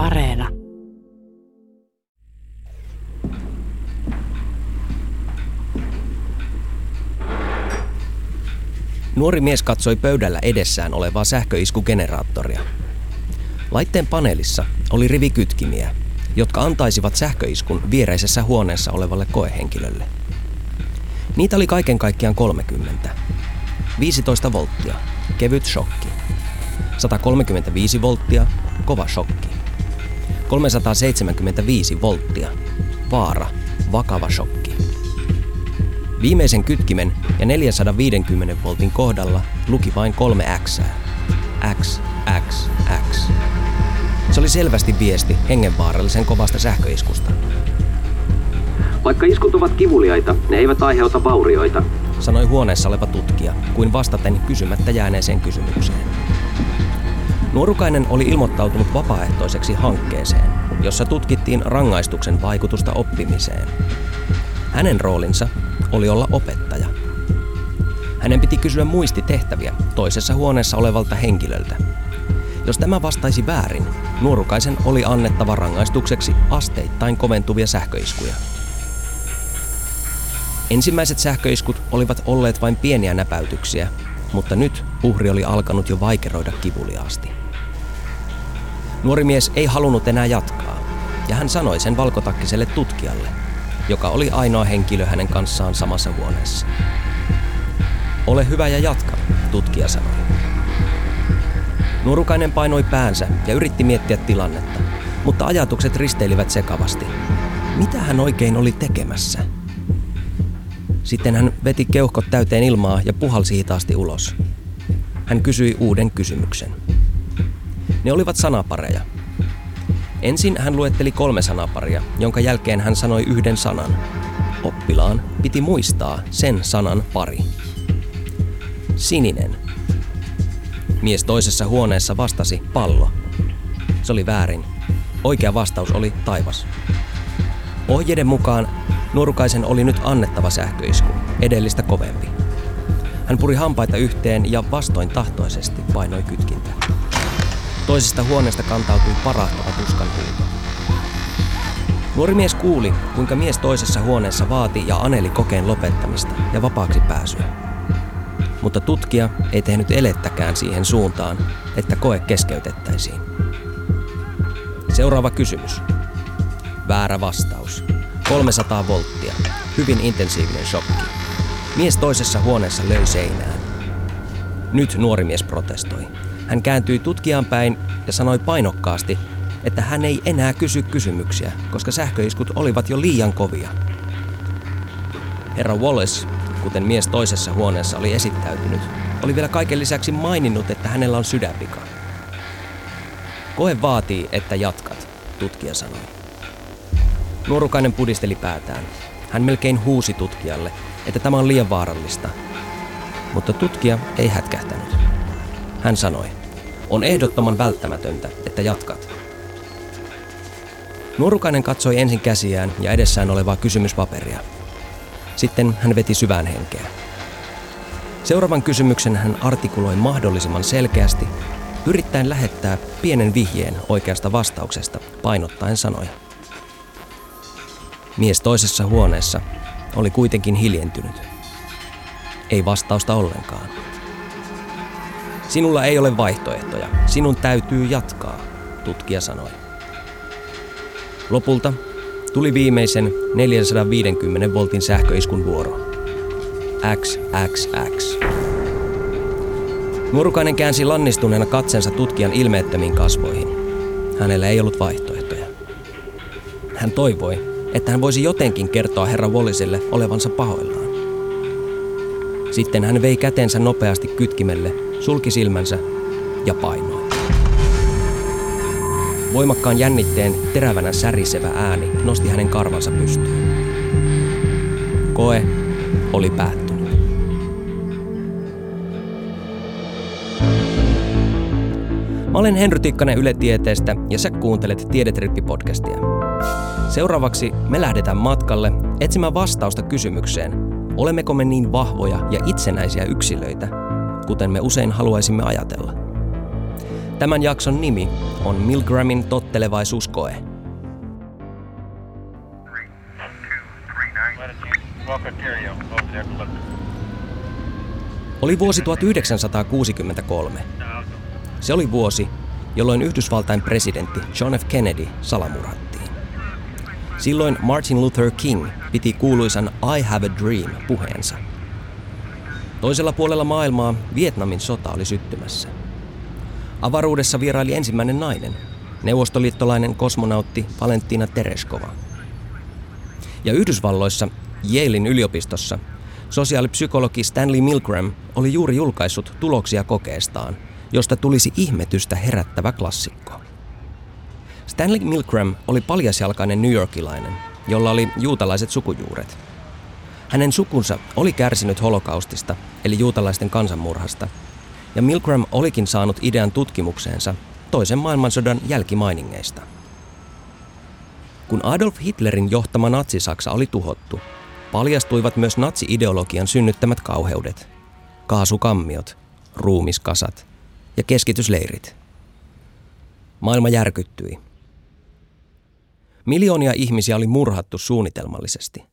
Areena. Nuori mies katsoi pöydällä edessään olevaa sähköiskugeneraattoria. Laitteen paneelissa oli rivi kytkimiä, jotka antaisivat sähköiskun viereisessä huoneessa olevalle koehenkilölle. Niitä oli kaiken kaikkiaan 30. 15 volttia, kevyt shokki. 135 volttia, kova shokki. 375 volttia, vaara, vakava shokki. Viimeisen kytkimen ja 450 voltin kohdalla luki vain kolme X. X, X, X. Se oli selvästi viesti hengenvaarallisen kovasta sähköiskusta. Vaikka iskut ovat kivuliaita, ne eivät aiheuta vaurioita, sanoi huoneessa oleva tutkija, kuin vastaten kysymättä jääneeseen kysymykseen. Nuorukainen oli ilmoittautunut vapaaehtoiseksi hankkeeseen, jossa tutkittiin rangaistuksen vaikutusta oppimiseen. Hänen roolinsa oli olla opettaja. Hänen piti kysyä muistitehtäviä toisessa huoneessa olevalta henkilöltä. Jos tämä vastaisi väärin, nuorukaisen oli annettava rangaistukseksi asteittain koventuvia sähköiskuja. Ensimmäiset sähköiskut olivat olleet vain pieniä näpäytyksiä, mutta nyt uhri oli alkanut jo vaikeroida kivuliaasti. Nuori mies ei halunnut enää jatkaa, ja hän sanoi sen valkotakkiselle tutkijalle, joka oli ainoa henkilö hänen kanssaan samassa huoneessa. Ole hyvä ja jatka, tutkija sanoi. Nuorukainen painoi päänsä ja yritti miettiä tilannetta, mutta ajatukset risteilivät sekavasti. Mitä hän oikein oli tekemässä? Sitten hän veti keuhkot täyteen ilmaa ja puhalsi hitaasti ulos. Hän kysyi uuden kysymyksen. Ne olivat sanapareja. Ensin hän luetteli kolme sanaparia, jonka jälkeen hän sanoi yhden sanan. Oppilaan piti muistaa sen sanan pari. Sininen. Mies toisessa huoneessa vastasi pallo. Se oli väärin. Oikea vastaus oli taivas. Ohjeiden mukaan nuorukaisen oli nyt annettava sähköisku, edellistä kovempi. Hän puri hampaita yhteen ja vastoin tahtoisesti painoi kytkintä. Toisesta huoneesta kantautui parahtava tuskan huuto. Nuori mies kuuli, kuinka mies toisessa huoneessa vaati ja aneli kokeen lopettamista ja vapaaksi pääsyä. Mutta tutkija ei tehnyt elettäkään siihen suuntaan, että koe keskeytettäisiin. Seuraava kysymys. Väärä vastaus. 300 volttia. Hyvin intensiivinen shokki. Mies toisessa huoneessa löi seinään. Nyt nuori mies protestoi. Hän kääntyi tutkijaan päin ja sanoi painokkaasti, että hän ei enää kysy kysymyksiä, koska sähköiskut olivat jo liian kovia. Herra Wallace, kuten mies toisessa huoneessa oli esittäytynyt, oli vielä kaiken lisäksi maininnut, että hänellä on sydänvika. Koe vaatii, että jatkat, tutkija sanoi. Nuorukainen pudisteli päätään. Hän melkein huusi tutkijalle, että tämä on liian vaarallista. Mutta tutkija ei hätkähtänyt. Hän sanoi, on ehdottoman välttämätöntä, että jatkat. Nuorukainen katsoi ensin käsiään ja edessään olevaa kysymyspaperia. Sitten hän veti syvään henkeä. Seuraavan kysymyksen hän artikuloi mahdollisimman selkeästi, yrittäen lähettää pienen vihjeen oikeasta vastauksesta painottaen sanoja. Mies toisessa huoneessa oli kuitenkin hiljentynyt. Ei vastausta ollenkaan. Sinulla ei ole vaihtoehtoja. Sinun täytyy jatkaa, tutkija sanoi. Lopulta tuli viimeisen 450 voltin sähköiskun vuoro. XXX. Nuorukainen käänsi lannistuneena katsensa tutkijan ilmeettömiin kasvoihin. Hänellä ei ollut vaihtoehtoja. Hän toivoi, että hän voisi jotenkin kertoa herra Walliselle olevansa pahoillaan. Sitten hän vei kätensä nopeasti kytkimelle, sulki silmänsä ja painoi. Voimakkaan jännitteen terävänä särisevä ääni nosti hänen karvansa pystyyn. Koe oli päättynyt. Mä olen Henry Tikkanen Yle Tieteestä ja sä kuuntelet Tiedetrippi-podcastia. Seuraavaksi me lähdetään matkalle etsimään vastausta kysymykseen, olemmeko me niin vahvoja ja itsenäisiä yksilöitä, kuten me usein haluaisimme ajatella. Tämän jakson nimi on Milgramin tottelevaisuuskoe. Oli vuosi 1963. Se oli vuosi, jolloin Yhdysvaltain presidentti John F. Kennedy salamurhattiin. Silloin Martin Luther King piti kuuluisan I Have a Dream puheensa. Toisella puolella maailmaa Vietnamin sota oli syttymässä. Avaruudessa vieraili ensimmäinen nainen, neuvostoliittolainen kosmonautti Valentina Tereskova. Ja Yhdysvalloissa, Yalein yliopistossa, sosiaalipsykologi Stanley Milgram oli juuri julkaissut tuloksia kokeestaan, josta tulisi ihmetystä herättävä klassikko. Stanley Milgram oli paljasjalkainen New Yorkilainen, jolla oli juutalaiset sukujuuret. Hänen sukunsa oli kärsinyt holokaustista, eli juutalaisten kansanmurhasta, ja Milgram olikin saanut idean tutkimukseensa toisen maailmansodan jälkimainingeista. Kun Adolf Hitlerin johtama natsisaksa oli tuhottu, paljastuivat myös natsi-ideologian synnyttämät kauheudet. Kaasukammiot, ruumiskasat ja keskitysleirit. Maailma järkyttyi. Miljoonia ihmisiä oli murhattu suunnitelmallisesti.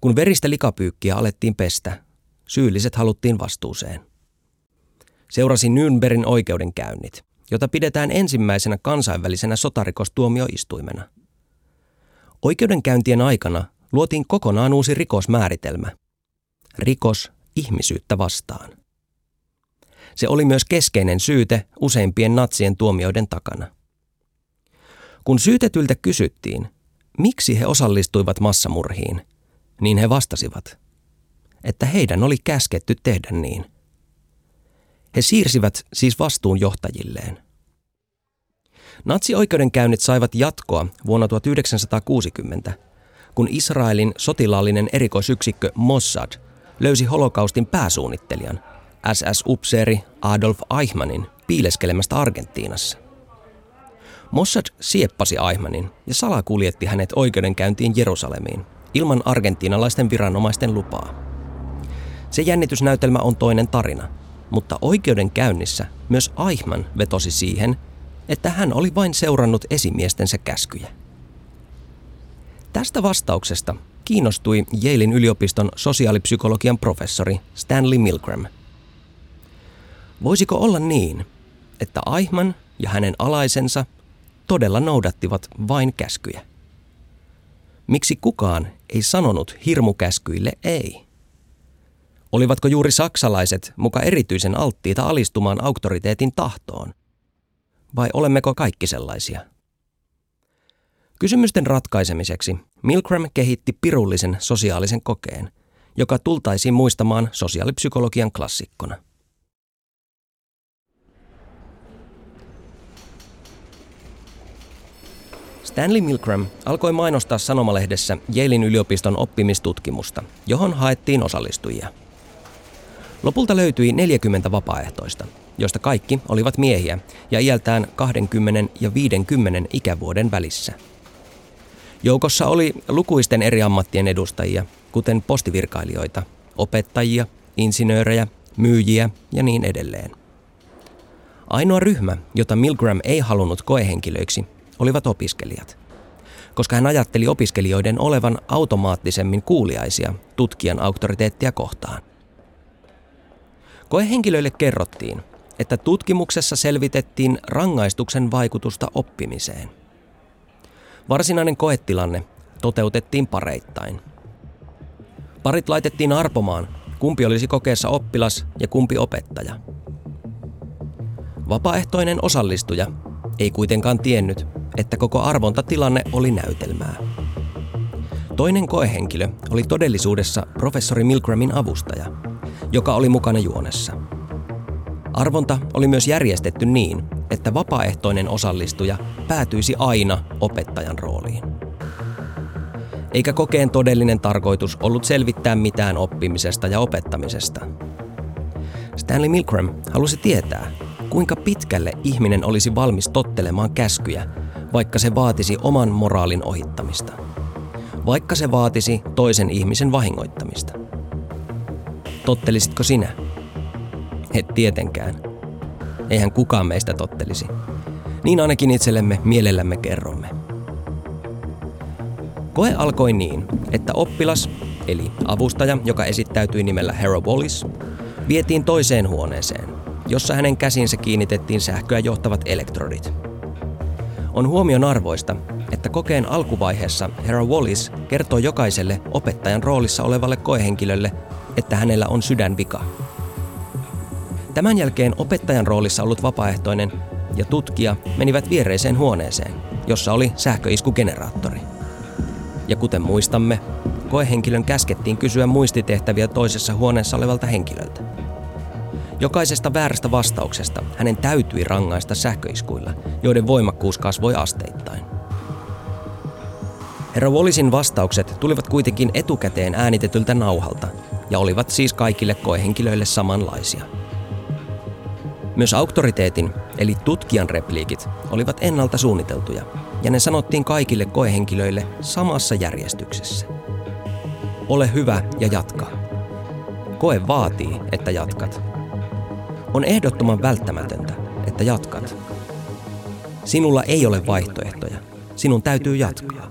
Kun veristä likapyykkiä alettiin pestä, syylliset haluttiin vastuuseen. Seurasi Nürnbergin oikeudenkäynnit, jota pidetään ensimmäisenä kansainvälisenä sotarikostuomioistuimena. Oikeudenkäyntien aikana luotiin kokonaan uusi rikosmääritelmä. Rikos ihmisyyttä vastaan. Se oli myös keskeinen syyte useimpien natsien tuomioiden takana. Kun syytetyltä kysyttiin, miksi he osallistuivat massamurhiin, niin he vastasivat, että heidän oli käsketty tehdä niin. He siirsivät siis vastuun johtajilleen. Natsi-oikeudenkäynnit saivat jatkoa vuonna 1960, kun Israelin sotilaallinen erikoisyksikkö Mossad löysi holokaustin pääsuunnittelijan, SS-upseeri Adolf Eichmannin, piileskelemästä Argentiinassa. Mossad sieppasi Eichmannin ja salakuljetti hänet oikeudenkäyntiin Jerusalemiin ilman argentiinalaisten viranomaisten lupaa. Se jännitysnäytelmä on toinen tarina, mutta oikeudenkäynnissä myös Eichmann vetosi siihen, että hän oli vain seurannut esimiestensä käskyjä. Tästä vastauksesta kiinnostui Yalein yliopiston sosiaalipsykologian professori Stanley Milgram. Voisiko olla niin, että Eichmann ja hänen alaisensa todella noudattivat vain käskyjä? Miksi kukaan ei sanonut hirmukäskyille ei? Olivatko juuri saksalaiset muka erityisen alttiita alistumaan auktoriteetin tahtoon? Vai olemmeko kaikki sellaisia? Kysymysten ratkaisemiseksi Milgram kehitti pirullisen sosiaalisen kokeen, joka tultaisiin muistamaan sosiaalipsykologian klassikkona. Stanley Milgram alkoi mainostaa sanomalehdessä Yalein yliopiston oppimistutkimusta, johon haettiin osallistujia. Lopulta löytyi 40 vapaaehtoista, joista kaikki olivat miehiä ja iältään 20 ja 50 ikävuoden välissä. Joukossa oli lukuisten eri ammattien edustajia, kuten postivirkailijoita, opettajia, insinöörejä, myyjiä ja niin edelleen. Ainoa ryhmä, jota Milgram ei halunnut koehenkilöiksi, olivat opiskelijat, koska hän ajatteli opiskelijoiden olevan automaattisemmin kuuliaisia tutkijan auktoriteettia kohtaan. Koehenkilöille kerrottiin, että tutkimuksessa selvitettiin rangaistuksen vaikutusta oppimiseen. Varsinainen koetilanne toteutettiin pareittain. Parit laitettiin arpomaan, kumpi olisi kokeessa oppilas ja kumpi opettaja. Vapaaehtoinen osallistuja ei kuitenkaan tiennyt, että koko arvontatilanne oli näytelmää. Toinen koehenkilö oli todellisuudessa professori Milgramin avustaja, joka oli mukana juonessa. Arvonta oli myös järjestetty niin, että vapaaehtoinen osallistuja päätyisi aina opettajan rooliin. Eikä kokeen todellinen tarkoitus ollut selvittää mitään oppimisesta ja opettamisesta. Stanley Milgram halusi tietää, kuinka pitkälle ihminen olisi valmis tottelemaan käskyjä, vaikka se vaatisi oman moraalin ohittamista. Vaikka se vaatisi toisen ihmisen vahingoittamista. Tottelisitko sinä? Et tietenkään. eihän kukaan meistä tottelisi. Niin ainakin itsellemme mielellämme kerromme. Koe alkoi niin, että oppilas, eli avustaja, joka esittäytyi nimellä Hero Wallis, vietiin toiseen huoneeseen, jossa hänen käsinsä kiinnitettiin sähköä johtavat elektrodit. On huomion arvoista, että kokeen alkuvaiheessa herra Wallis kertoo jokaiselle opettajan roolissa olevalle koehenkilölle, että hänellä on sydänvika. Tämän jälkeen opettajan roolissa ollut vapaaehtoinen ja tutkija menivät viereiseen huoneeseen, jossa oli sähköiskugeneraattori. Ja kuten muistamme, koehenkilön käskettiin kysyä muistitehtäviä toisessa huoneessa olevalta henkilöltä. Jokaisesta väärästä vastauksesta hänen täytyi rangaista sähköiskuilla, joiden voimakkuus kasvoi asteittain. Herra Wallisin vastaukset tulivat kuitenkin etukäteen äänitetyltä nauhalta ja olivat siis kaikille koehenkilöille samanlaisia. Myös auktoriteetin, eli tutkijan repliikit, olivat ennalta suunniteltuja, ja ne sanottiin kaikille koehenkilöille samassa järjestyksessä. Ole hyvä ja jatka. Koe vaatii, että jatkat. On ehdottoman välttämätöntä, että jatkat. Sinulla ei ole vaihtoehtoja. Sinun täytyy jatkaa.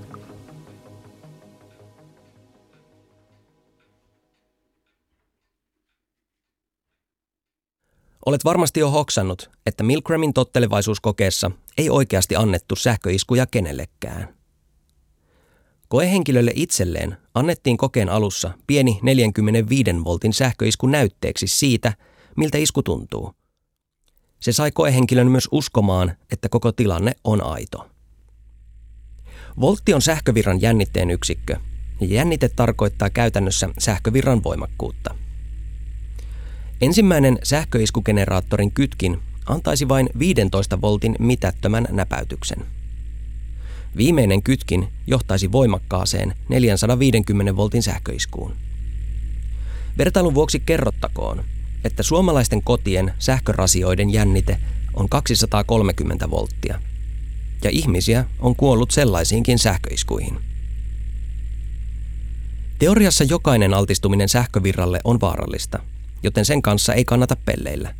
Olet varmasti jo hoksannut, että Milgramin tottelevaisuuskokeessa ei oikeasti annettu sähköiskuja kenellekään. Koehenkilölle itselleen annettiin kokeen alussa pieni 45 voltin sähköisku näytteeksi siitä, miltä isku tuntuu. Se sai koehenkilön myös uskomaan, että koko tilanne on aito. Voltti on sähkövirran jännitteen yksikkö, ja jännite tarkoittaa käytännössä sähkövirran voimakkuutta – Ensimmäinen sähköiskugeneraattorin kytkin antaisi vain 15 voltin mitättömän näpäytyksen. Viimeinen kytkin johtaisi voimakkaaseen 450 voltin sähköiskuun. Vertailun vuoksi kerrottakoon, että suomalaisten kotien sähkörasioiden jännite on 230 volttia, ja ihmisiä on kuollut sellaisiinkin sähköiskuihin. Teoriassa jokainen altistuminen sähkövirralle on vaarallista – joten sen kanssa ei kannata pelleillä.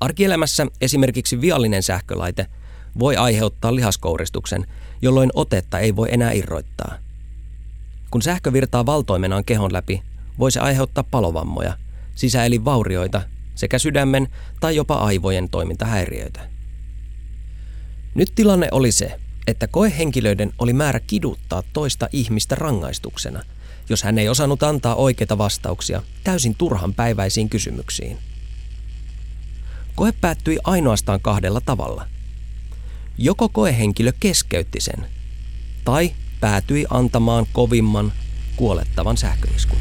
Arkielämässä esimerkiksi viallinen sähkölaite voi aiheuttaa lihaskouristuksen, jolloin otetta ei voi enää irroittaa. Kun sähkö virtaa valtoimenaan kehon läpi, voi se aiheuttaa palovammoja, sisäelinvaurioita sekä sydämen tai jopa aivojen toimintahäiriöitä. Nyt tilanne oli se, että koehenkilöiden oli määrä kiduttaa toista ihmistä rangaistuksena – jos hän ei osannut antaa oikeita vastauksia täysin turhan päiväisiin kysymyksiin. Koe päättyi ainoastaan kahdella tavalla. Joko koehenkilö keskeytti sen, tai päätyi antamaan kovimman, kuolettavan sähköiskun.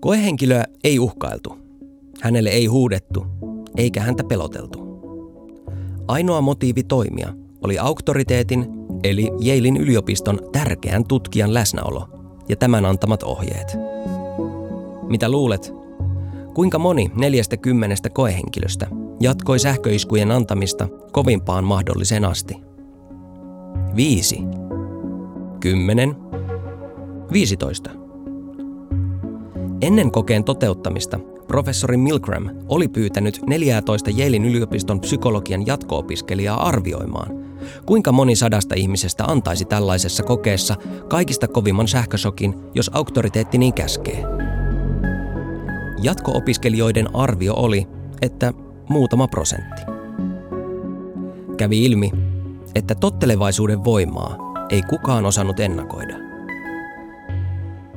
Koehenkilöä ei uhkailtu. Hänelle ei huudettu eikä häntä peloteltu. Ainoa motiivi toimia oli auktoriteetin eli Yalein yliopiston tärkeän tutkijan läsnäolo ja tämän antamat ohjeet. Mitä luulet? Kuinka moni neljästä kymmenestä koehenkilöstä jatkoi sähköiskujen antamista kovimpaan mahdolliseen asti? Viisi. Kymmenen. Viisitoista. Ennen kokeen toteuttamista professori Milgram oli pyytänyt 14 Yalein yliopiston psykologian jatko-opiskelijaa arvioimaan, kuinka moni sadasta ihmisestä antaisi tällaisessa kokeessa kaikista kovimman sähkösokin, jos auktoriteetti niin käskee. Jatko-opiskelijoiden arvio oli, että muutama prosentti. Kävi ilmi, että tottelevaisuuden voimaa ei kukaan osannut ennakoida.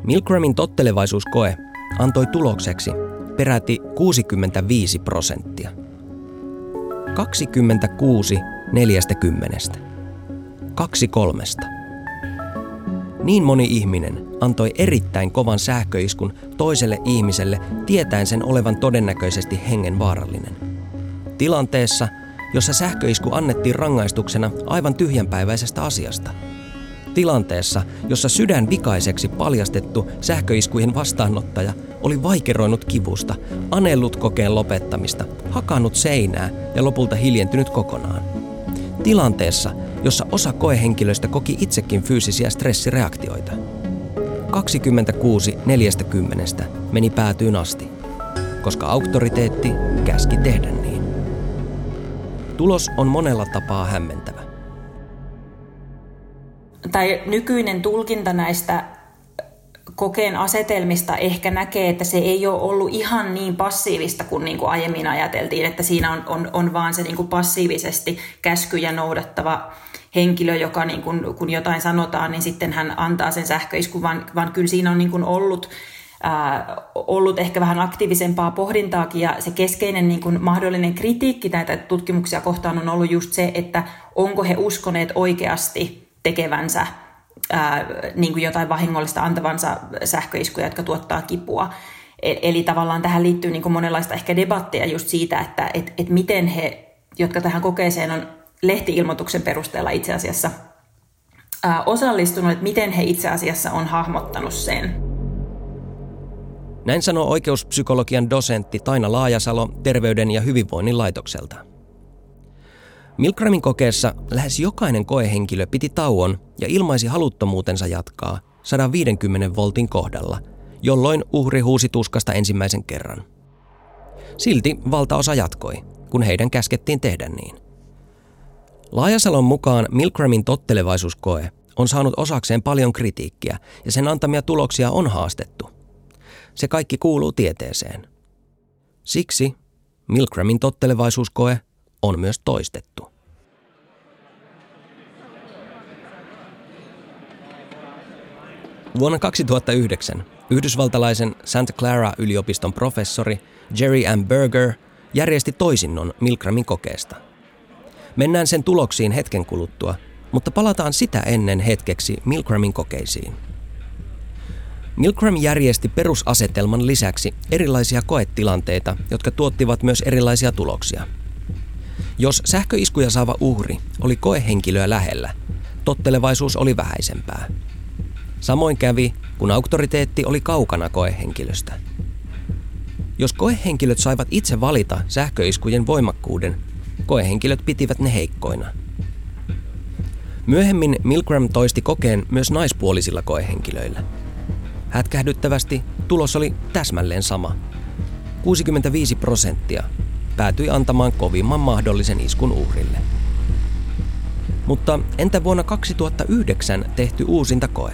Milgramin tottelevaisuuskoe antoi tulokseksi, peräti 65 prosenttia. 26 40. Kaksi kolmesta. Niin moni ihminen antoi erittäin kovan sähköiskun toiselle ihmiselle tietäen sen olevan todennäköisesti hengen vaarallinen. Tilanteessa, jossa sähköisku annettiin rangaistuksena aivan tyhjänpäiväisestä asiasta – tilanteessa, jossa sydän vikaiseksi paljastettu sähköiskuihin vastaanottaja oli vaikeroinut kivusta, anellut kokeen lopettamista, hakannut seinää ja lopulta hiljentynyt kokonaan. Tilanteessa, jossa osa koehenkilöistä koki itsekin fyysisiä stressireaktioita. 26 40 meni päätyyn asti, koska auktoriteetti käski tehdä niin. Tulos on monella tapaa hämmentävä. Tai nykyinen tulkinta näistä kokeen asetelmista ehkä näkee, että se ei ole ollut ihan niin passiivista kuin, niin kuin aiemmin ajateltiin, että siinä on, on, on vaan se niin kuin passiivisesti käskyjä noudattava henkilö, joka niin kuin, kun jotain sanotaan, niin sitten hän antaa sen sähköiskun, vaan, vaan kyllä siinä on niin kuin ollut Ää, ollut ehkä vähän aktiivisempaa pohdintaakin ja se keskeinen niin kuin mahdollinen kritiikki näitä tutkimuksia kohtaan on ollut just se, että onko he uskoneet oikeasti tekevänsä ää, niin kuin jotain vahingollista antavansa sähköiskuja, jotka tuottaa kipua. E, eli tavallaan tähän liittyy niin kuin monenlaista ehkä debatteja just siitä, että et, et miten he, jotka tähän kokeeseen on lehtiilmoituksen perusteella itse asiassa ää, osallistunut, että miten he itse asiassa on hahmottanut sen. Näin sanoo oikeuspsykologian dosentti Taina Laajasalo Terveyden ja hyvinvoinnin laitokselta. Milgramin kokeessa lähes jokainen koehenkilö piti tauon ja ilmaisi haluttomuutensa jatkaa 150 voltin kohdalla, jolloin uhri huusi tuskasta ensimmäisen kerran. Silti valtaosa jatkoi, kun heidän käskettiin tehdä niin. Laajasalon mukaan Milgramin tottelevaisuuskoe on saanut osakseen paljon kritiikkiä ja sen antamia tuloksia on haastettu. Se kaikki kuuluu tieteeseen. Siksi Milgramin tottelevaisuuskoe on myös toistettu. Vuonna 2009 yhdysvaltalaisen Santa Clara-yliopiston professori Jerry M. Berger järjesti toisinnon Milgramin kokeesta. Mennään sen tuloksiin hetken kuluttua, mutta palataan sitä ennen hetkeksi Milgramin kokeisiin. Milgram järjesti perusasetelman lisäksi erilaisia koetilanteita, jotka tuottivat myös erilaisia tuloksia – jos sähköiskuja saava uhri oli koehenkilöä lähellä, tottelevaisuus oli vähäisempää. Samoin kävi, kun auktoriteetti oli kaukana koehenkilöstä. Jos koehenkilöt saivat itse valita sähköiskujen voimakkuuden, koehenkilöt pitivät ne heikkoina. Myöhemmin Milgram toisti kokeen myös naispuolisilla koehenkilöillä. Hätkähdyttävästi tulos oli täsmälleen sama. 65 prosenttia päätyi antamaan kovimman mahdollisen iskun uhrille. Mutta entä vuonna 2009 tehty uusinta koe?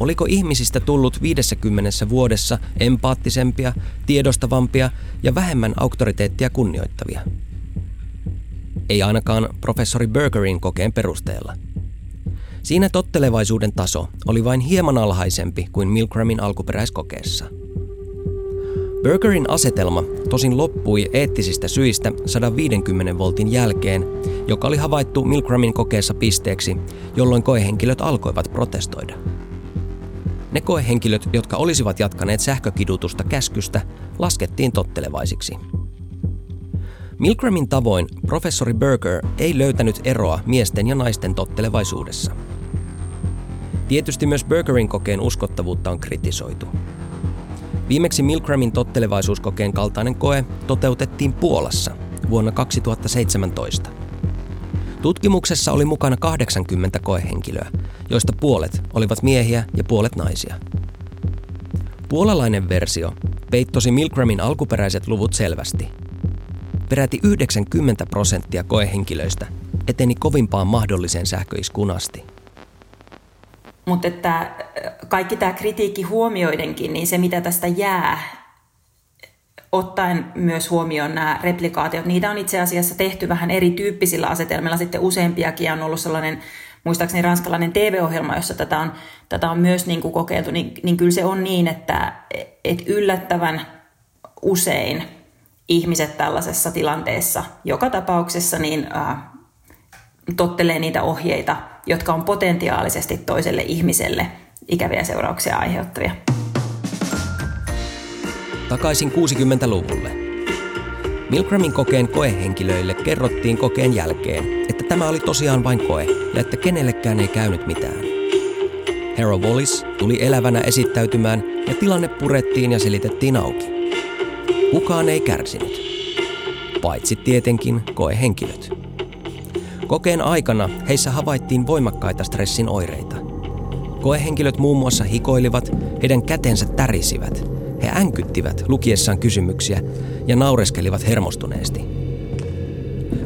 Oliko ihmisistä tullut 50 vuodessa empaattisempia, tiedostavampia ja vähemmän auktoriteettia kunnioittavia? Ei ainakaan professori Bergerin kokeen perusteella. Siinä tottelevaisuuden taso oli vain hieman alhaisempi kuin Milgramin alkuperäiskokeessa – Burgerin asetelma tosin loppui eettisistä syistä 150 voltin jälkeen, joka oli havaittu Milgramin kokeessa pisteeksi, jolloin koehenkilöt alkoivat protestoida. Ne koehenkilöt, jotka olisivat jatkaneet sähkökidutusta käskystä, laskettiin tottelevaisiksi. Milgramin tavoin professori Berger ei löytänyt eroa miesten ja naisten tottelevaisuudessa. Tietysti myös Bergerin kokeen uskottavuutta on kritisoitu. Viimeksi Milgramin tottelevaisuuskokeen kaltainen koe toteutettiin Puolassa vuonna 2017. Tutkimuksessa oli mukana 80 koehenkilöä, joista puolet olivat miehiä ja puolet naisia. Puolalainen versio peittosi Milgramin alkuperäiset luvut selvästi. Peräti 90 prosenttia koehenkilöistä eteni kovimpaan mahdolliseen sähköiskuun asti. Mutta että äh, kaikki tämä kritiikki huomioidenkin, niin se mitä tästä jää, ottaen myös huomioon nämä replikaatiot, niitä on itse asiassa tehty vähän erityyppisillä asetelmilla, sitten useampiakin ja on ollut sellainen, muistaakseni ranskalainen TV-ohjelma, jossa tätä on, tätä on myös niin kuin kokeiltu, niin, niin kyllä se on niin, että et yllättävän usein ihmiset tällaisessa tilanteessa joka tapauksessa niin äh, tottelee niitä ohjeita, jotka on potentiaalisesti toiselle ihmiselle ikäviä seurauksia aiheuttavia. Takaisin 60-luvulle. Milgramin kokeen koehenkilöille kerrottiin kokeen jälkeen, että tämä oli tosiaan vain koe ja että kenellekään ei käynyt mitään. Hero Wallis tuli elävänä esittäytymään ja tilanne purettiin ja selitettiin auki. Kukaan ei kärsinyt. Paitsi tietenkin koehenkilöt. Kokeen aikana heissä havaittiin voimakkaita stressin oireita. Koehenkilöt muun muassa hikoilivat, heidän kätensä tärisivät, he änkyttivät lukiessaan kysymyksiä ja naureskelivat hermostuneesti.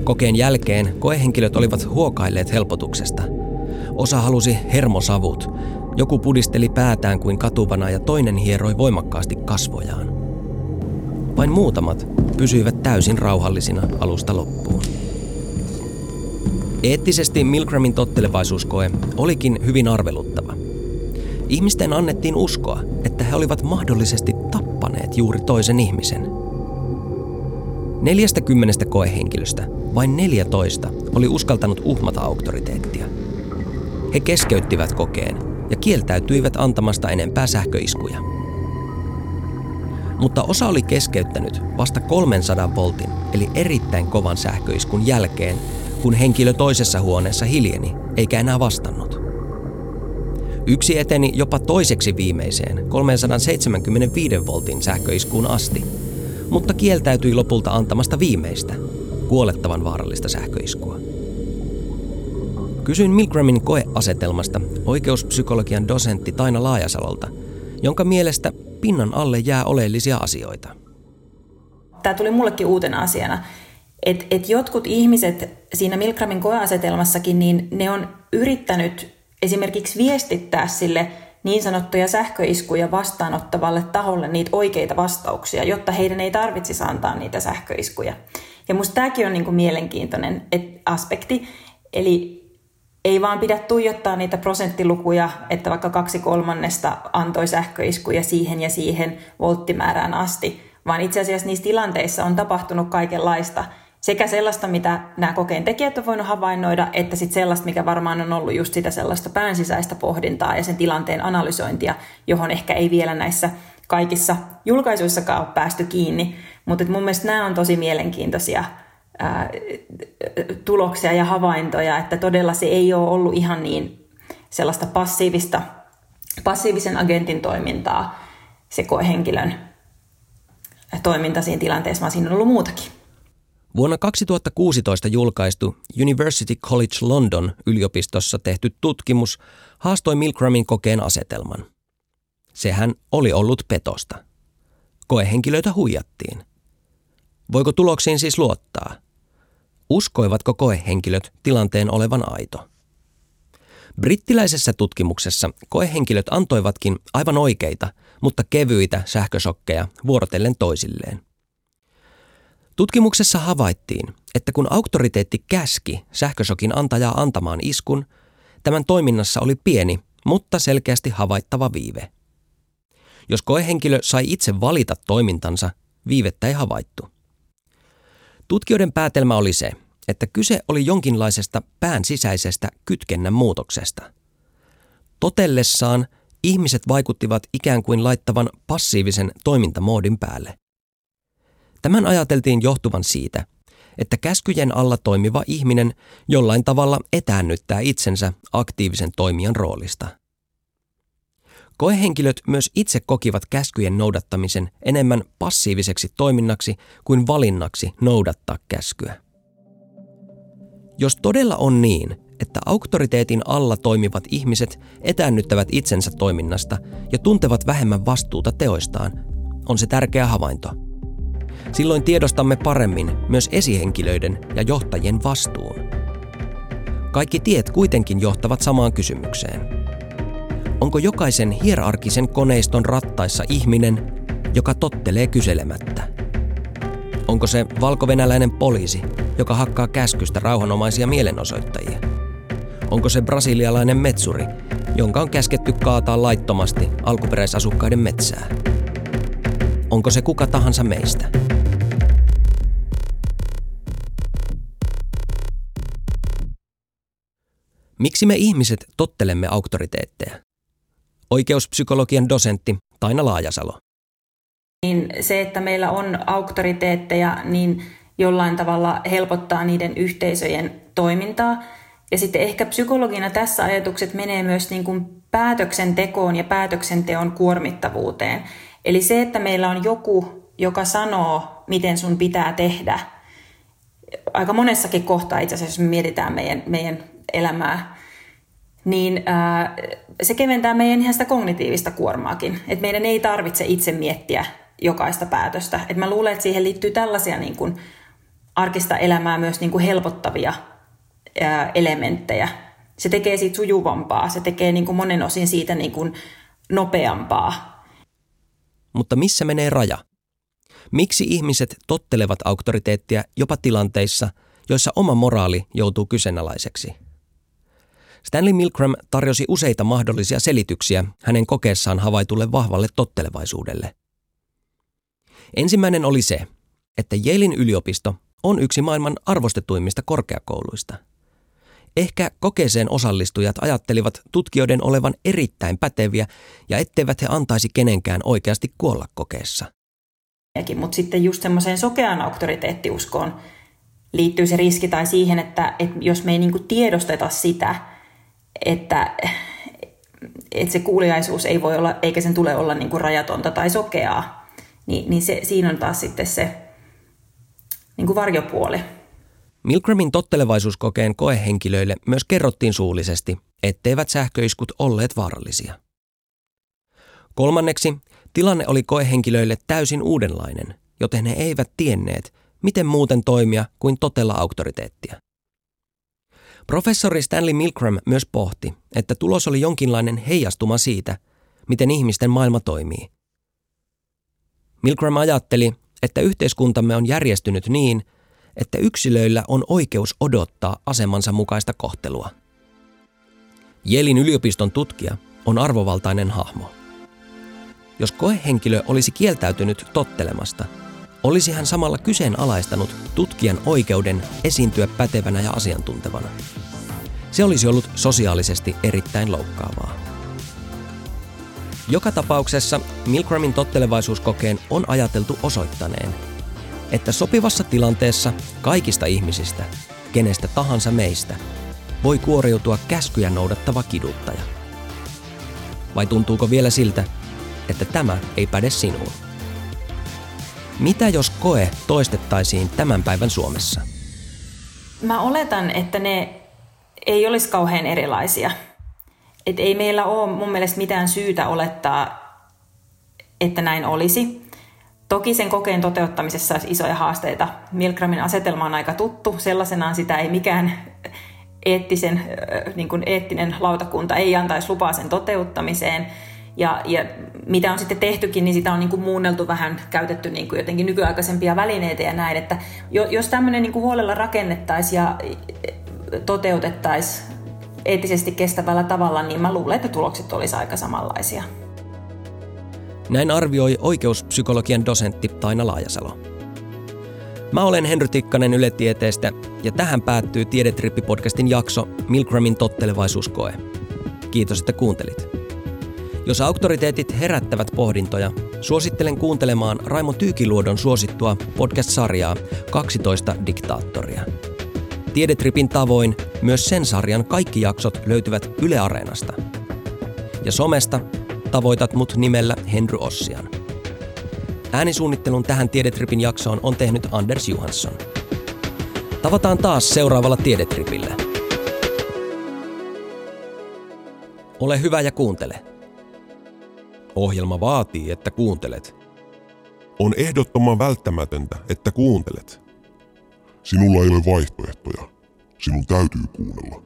Kokeen jälkeen koehenkilöt olivat huokailleet helpotuksesta. Osa halusi hermosavut, joku pudisteli päätään kuin katuvana ja toinen hieroi voimakkaasti kasvojaan. Vain muutamat pysyivät täysin rauhallisina alusta loppuun. Eettisesti Milgramin tottelevaisuuskoe olikin hyvin arveluttava. Ihmisten annettiin uskoa, että he olivat mahdollisesti tappaneet juuri toisen ihmisen. 40 koehenkilöstä vain 14 oli uskaltanut uhmata auktoriteettia. He keskeyttivät kokeen ja kieltäytyivät antamasta enempää sähköiskuja. Mutta osa oli keskeyttänyt vasta 300 voltin eli erittäin kovan sähköiskun jälkeen, kun henkilö toisessa huoneessa hiljeni eikä enää vastannut. Yksi eteni jopa toiseksi viimeiseen 375 voltin sähköiskuun asti, mutta kieltäytyi lopulta antamasta viimeistä, kuolettavan vaarallista sähköiskua. Kysyin Milgramin koeasetelmasta oikeuspsykologian dosentti Taina Laajasalolta, jonka mielestä pinnan alle jää oleellisia asioita. Tämä tuli mullekin uutena asiana, että et jotkut ihmiset siinä Milgramin koeasetelmassakin, niin ne on yrittänyt esimerkiksi viestittää sille niin sanottuja sähköiskuja vastaanottavalle taholle niitä oikeita vastauksia, jotta heidän ei tarvitsisi antaa niitä sähköiskuja. Ja musta tämäkin on niin kuin mielenkiintoinen aspekti. Eli ei vaan pidä tuijottaa niitä prosenttilukuja, että vaikka kaksi kolmannesta antoi sähköiskuja siihen ja siihen volttimäärään asti, vaan itse asiassa niissä tilanteissa on tapahtunut kaikenlaista – sekä sellaista, mitä nämä kokeen tekijät on voinut havainnoida, että sitten sellaista, mikä varmaan on ollut just sitä sellaista päänsisäistä pohdintaa ja sen tilanteen analysointia, johon ehkä ei vielä näissä kaikissa julkaisuissakaan ole päästy kiinni. Mutta mun mielestä nämä on tosi mielenkiintoisia ää, tuloksia ja havaintoja, että todella se ei ole ollut ihan niin sellaista passiivista, passiivisen agentin toimintaa, se koehenkilön toiminta siinä tilanteessa, vaan siinä on ollut muutakin. Vuonna 2016 julkaistu University College London yliopistossa tehty tutkimus haastoi Milgramin kokeen asetelman. Sehän oli ollut petosta. Koehenkilöitä huijattiin. Voiko tuloksiin siis luottaa? Uskoivatko koehenkilöt tilanteen olevan aito? Brittiläisessä tutkimuksessa koehenkilöt antoivatkin aivan oikeita, mutta kevyitä sähkösokkeja vuorotellen toisilleen – Tutkimuksessa havaittiin, että kun auktoriteetti käski sähkösokin antajaa antamaan iskun, tämän toiminnassa oli pieni, mutta selkeästi havaittava viive. Jos koehenkilö sai itse valita toimintansa, viivettä ei havaittu. Tutkijoiden päätelmä oli se, että kyse oli jonkinlaisesta pään sisäisestä kytkennän muutoksesta. Totellessaan ihmiset vaikuttivat ikään kuin laittavan passiivisen toimintamoodin päälle. Tämän ajateltiin johtuvan siitä, että käskyjen alla toimiva ihminen jollain tavalla etäännyttää itsensä aktiivisen toimijan roolista. Koehenkilöt myös itse kokivat käskyjen noudattamisen enemmän passiiviseksi toiminnaksi kuin valinnaksi noudattaa käskyä. Jos todella on niin, että auktoriteetin alla toimivat ihmiset etäännyttävät itsensä toiminnasta ja tuntevat vähemmän vastuuta teoistaan, on se tärkeä havainto – Silloin tiedostamme paremmin myös esihenkilöiden ja johtajien vastuun. Kaikki tiet kuitenkin johtavat samaan kysymykseen. Onko jokaisen hierarkisen koneiston rattaissa ihminen, joka tottelee kyselemättä? Onko se valkovenäläinen poliisi, joka hakkaa käskystä rauhanomaisia mielenosoittajia? Onko se brasilialainen metsuri, jonka on käsketty kaataa laittomasti alkuperäisasukkaiden metsää? Onko se kuka tahansa meistä? Miksi me ihmiset tottelemme auktoriteetteja? Oikeuspsykologian dosentti Taina Laajasalo. Niin se, että meillä on auktoriteetteja, niin jollain tavalla helpottaa niiden yhteisöjen toimintaa. Ja sitten ehkä psykologina tässä ajatukset menee myös niin kuin päätöksentekoon ja päätöksenteon kuormittavuuteen. Eli se, että meillä on joku, joka sanoo, miten sun pitää tehdä, aika monessakin kohtaa itse asiassa, jos me mietitään meidän, meidän elämää, niin ää, se keventää meidän ihan sitä kognitiivista kuormaakin. Että meidän ei tarvitse itse miettiä jokaista päätöstä. Et mä luulen, että siihen liittyy tällaisia niin kuin arkista elämää myös niin kuin helpottavia ää, elementtejä. Se tekee siitä sujuvampaa, se tekee niin kuin monen osin siitä niin kuin nopeampaa. Mutta missä menee raja? Miksi ihmiset tottelevat auktoriteettia jopa tilanteissa, joissa oma moraali joutuu kyseenalaiseksi? Stanley Milgram tarjosi useita mahdollisia selityksiä hänen kokeessaan havaitulle vahvalle tottelevaisuudelle. Ensimmäinen oli se, että Yalein yliopisto on yksi maailman arvostetuimmista korkeakouluista. Ehkä kokeeseen osallistujat ajattelivat tutkijoiden olevan erittäin päteviä ja etteivät he antaisi kenenkään oikeasti kuolla kokeessa. Mutta sitten just semmoiseen sokeaan auktoriteettiuskoon liittyy se riski tai siihen, että, että jos me ei niinku tiedosteta sitä, että, että se kuuliaisuus ei voi olla, eikä sen tule olla niinku rajatonta tai sokeaa, niin, niin se, siinä on taas sitten se niinku varjopuoli. Milgramin tottelevaisuuskokeen koehenkilöille myös kerrottiin suullisesti, etteivät sähköiskut olleet vaarallisia. Kolmanneksi, tilanne oli koehenkilöille täysin uudenlainen, joten he eivät tienneet, miten muuten toimia kuin totella auktoriteettia. Professori Stanley Milgram myös pohti, että tulos oli jonkinlainen heijastuma siitä, miten ihmisten maailma toimii. Milgram ajatteli, että yhteiskuntamme on järjestynyt niin, että yksilöillä on oikeus odottaa asemansa mukaista kohtelua. Jelin yliopiston tutkija on arvovaltainen hahmo. Jos koehenkilö olisi kieltäytynyt tottelemasta, olisi hän samalla kyseenalaistanut tutkijan oikeuden esiintyä pätevänä ja asiantuntevana. Se olisi ollut sosiaalisesti erittäin loukkaavaa. Joka tapauksessa Milgramin tottelevaisuuskokeen on ajateltu osoittaneen, että sopivassa tilanteessa kaikista ihmisistä, kenestä tahansa meistä, voi kuoriutua käskyjä noudattava kiduttaja. Vai tuntuuko vielä siltä, että tämä ei päde sinuun? Mitä jos koe toistettaisiin tämän päivän Suomessa? Mä oletan, että ne ei olisi kauhean erilaisia. Et ei meillä ole mun mielestä mitään syytä olettaa, että näin olisi. Toki sen kokeen toteuttamisessa olisi isoja haasteita. Milgramin asetelma on aika tuttu. Sellaisenaan sitä ei mikään eettisen, niin kuin eettinen lautakunta ei antaisi lupaa sen toteuttamiseen. Ja, ja mitä on sitten tehtykin, niin sitä on niin kuin muunneltu vähän, käytetty niin kuin jotenkin nykyaikaisempia välineitä ja näin. Että jos tämmöinen niin kuin huolella rakennettaisiin ja toteutettaisiin eettisesti kestävällä tavalla, niin mä luulen, että tulokset olisivat aika samanlaisia. Näin arvioi oikeuspsykologian dosentti Taina Laajasalo. Mä olen Henry Tikkanen Yle Tieteestä ja tähän päättyy Tiedetrippi-podcastin jakso Milgramin tottelevaisuuskoe. Kiitos, että kuuntelit. Jos auktoriteetit herättävät pohdintoja, suosittelen kuuntelemaan Raimo Tyykiluodon suosittua podcast-sarjaa 12 diktaattoria. Tiedetripin tavoin myös sen sarjan kaikki jaksot löytyvät Yle Areenasta. Ja somesta tavoitat mut nimellä Henry Ossian. Äänisuunnittelun tähän Tiedetripin jaksoon on tehnyt Anders Johansson. Tavataan taas seuraavalla Tiedetripillä. Ole hyvä ja kuuntele. Ohjelma vaatii, että kuuntelet. On ehdottoman välttämätöntä, että kuuntelet. Sinulla ei ole vaihtoehtoja. Sinun täytyy kuunnella.